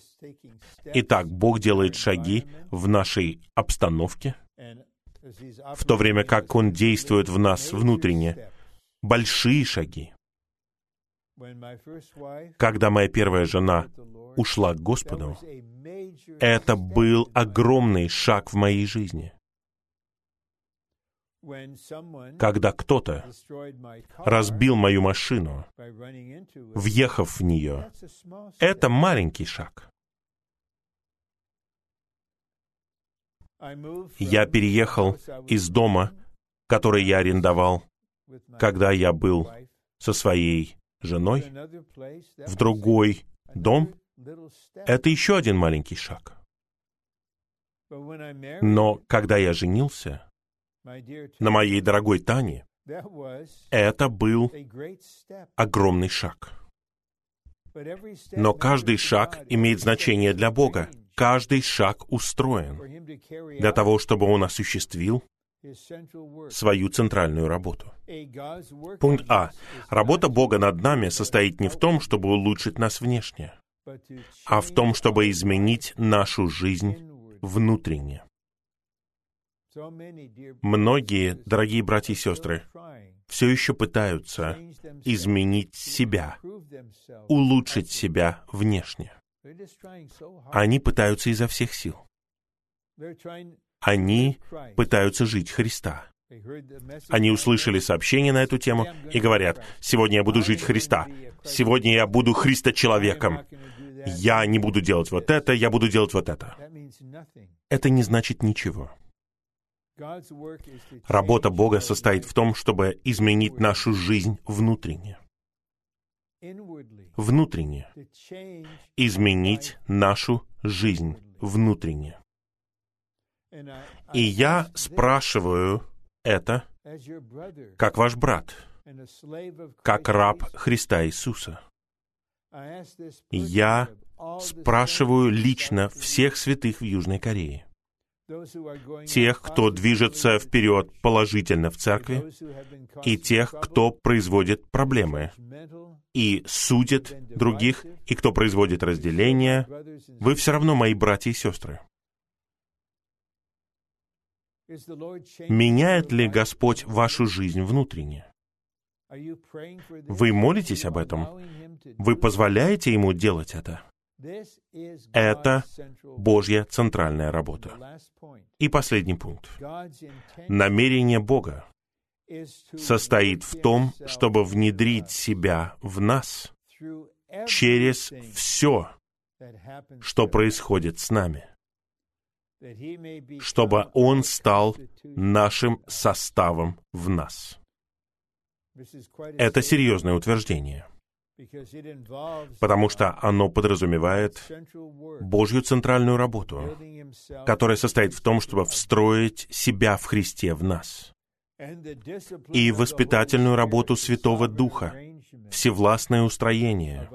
Итак, Бог делает шаги в нашей обстановке, в то время как Он действует в нас внутренне. Большие шаги. Когда моя первая жена ушла к Господу, это был огромный шаг в моей жизни. Когда кто-то разбил мою машину, въехав в нее, это маленький шаг. Я переехал из дома, который я арендовал, когда я был со своей женой, в другой дом. Это еще один маленький шаг. Но когда я женился на моей дорогой Тане, это был огромный шаг. Но каждый шаг имеет значение для Бога. Каждый шаг устроен для того, чтобы он осуществил свою центральную работу. Пункт А. Работа Бога над нами состоит не в том, чтобы улучшить нас внешне, а в том, чтобы изменить нашу жизнь внутренне. Многие, дорогие братья и сестры, все еще пытаются изменить себя, улучшить себя внешне. Они пытаются изо всех сил. Они пытаются жить Христа. Они услышали сообщение на эту тему и говорят, «Сегодня я буду жить Христа. Сегодня я буду Христа-человеком. Я не буду делать вот это, я буду делать вот это». Это не значит ничего. Работа Бога состоит в том, чтобы изменить нашу жизнь внутренне. Внутренне. Изменить нашу жизнь внутренне. И я спрашиваю это как ваш брат, как раб Христа Иисуса. Я спрашиваю лично всех святых в Южной Корее тех, кто движется вперед положительно в церкви, и тех, кто производит проблемы, и судит других, и кто производит разделения, вы все равно мои братья и сестры. Меняет ли Господь вашу жизнь внутренне? Вы молитесь об этом? Вы позволяете Ему делать это? Это Божья центральная работа. И последний пункт. Намерение Бога состоит в том, чтобы внедрить себя в нас через все, что происходит с нами, чтобы Он стал нашим составом в нас. Это серьезное утверждение — потому что оно подразумевает Божью центральную работу, которая состоит в том, чтобы встроить себя в Христе в нас, и воспитательную работу Святого Духа, всевластное устроение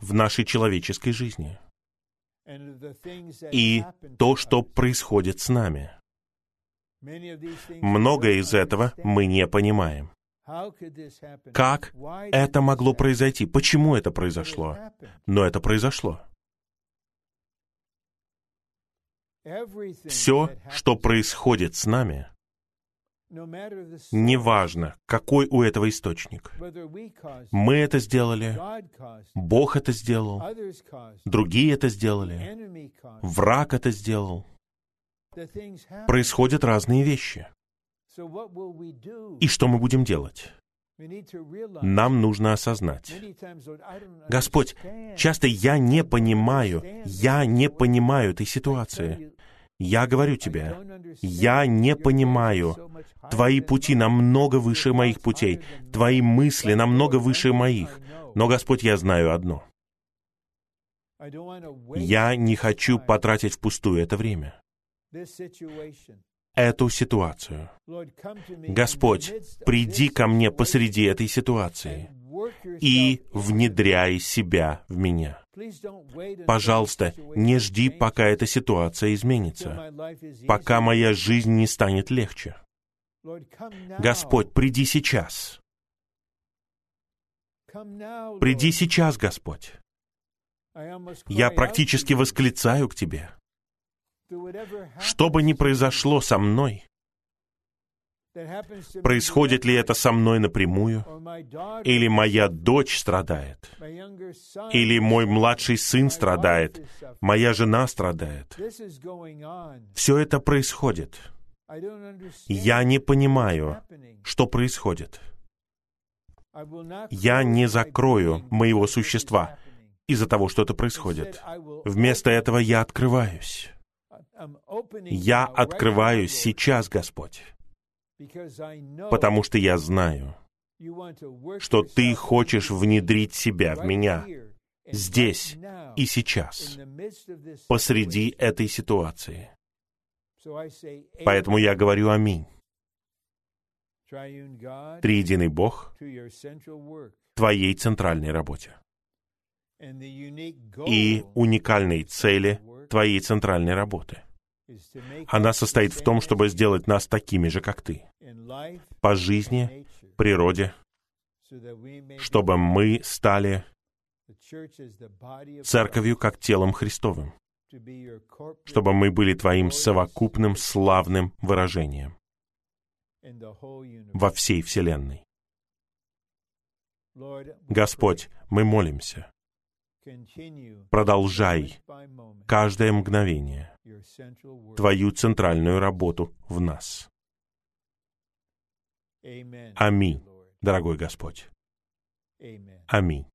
в нашей человеческой жизни, и то, что происходит с нами. Многое из этого мы не понимаем. Как это могло произойти? Почему это произошло? Но это произошло. Все, что происходит с нами, неважно, какой у этого источник. Мы это сделали, Бог это сделал, другие это сделали, враг это сделал. Происходят разные вещи. И что мы будем делать? Нам нужно осознать. Господь, часто я не понимаю, я не понимаю этой ситуации. Я говорю тебе, я не понимаю. Твои пути намного выше моих путей. Твои мысли намного выше моих. Но, Господь, я знаю одно. Я не хочу потратить впустую это время. Эту ситуацию. Господь, приди ко мне посреди этой ситуации и внедряй себя в меня. Пожалуйста, не жди, пока эта ситуация изменится, пока моя жизнь не станет легче. Господь, приди сейчас. Приди сейчас, Господь. Я практически восклицаю к Тебе. Что бы ни произошло со мной, происходит ли это со мной напрямую, или моя дочь страдает, или мой младший сын страдает, моя жена страдает. Все это происходит. Я не понимаю, что происходит. Я не закрою моего существа из-за того, что это происходит. Вместо этого я открываюсь. Я открываюсь сейчас, Господь, потому что я знаю, что Ты хочешь внедрить себя в меня здесь и сейчас, посреди этой ситуации. Поэтому я говорю «Аминь». Триединый Бог твоей центральной работе и уникальной цели твоей центральной работы. Она состоит в том, чтобы сделать нас такими же, как ты, по жизни, природе, чтобы мы стали церковью как телом Христовым, чтобы мы были Твоим совокупным славным выражением во всей Вселенной. Господь, мы молимся. Продолжай каждое мгновение Твою центральную работу в нас. Аминь, дорогой Господь. Аминь.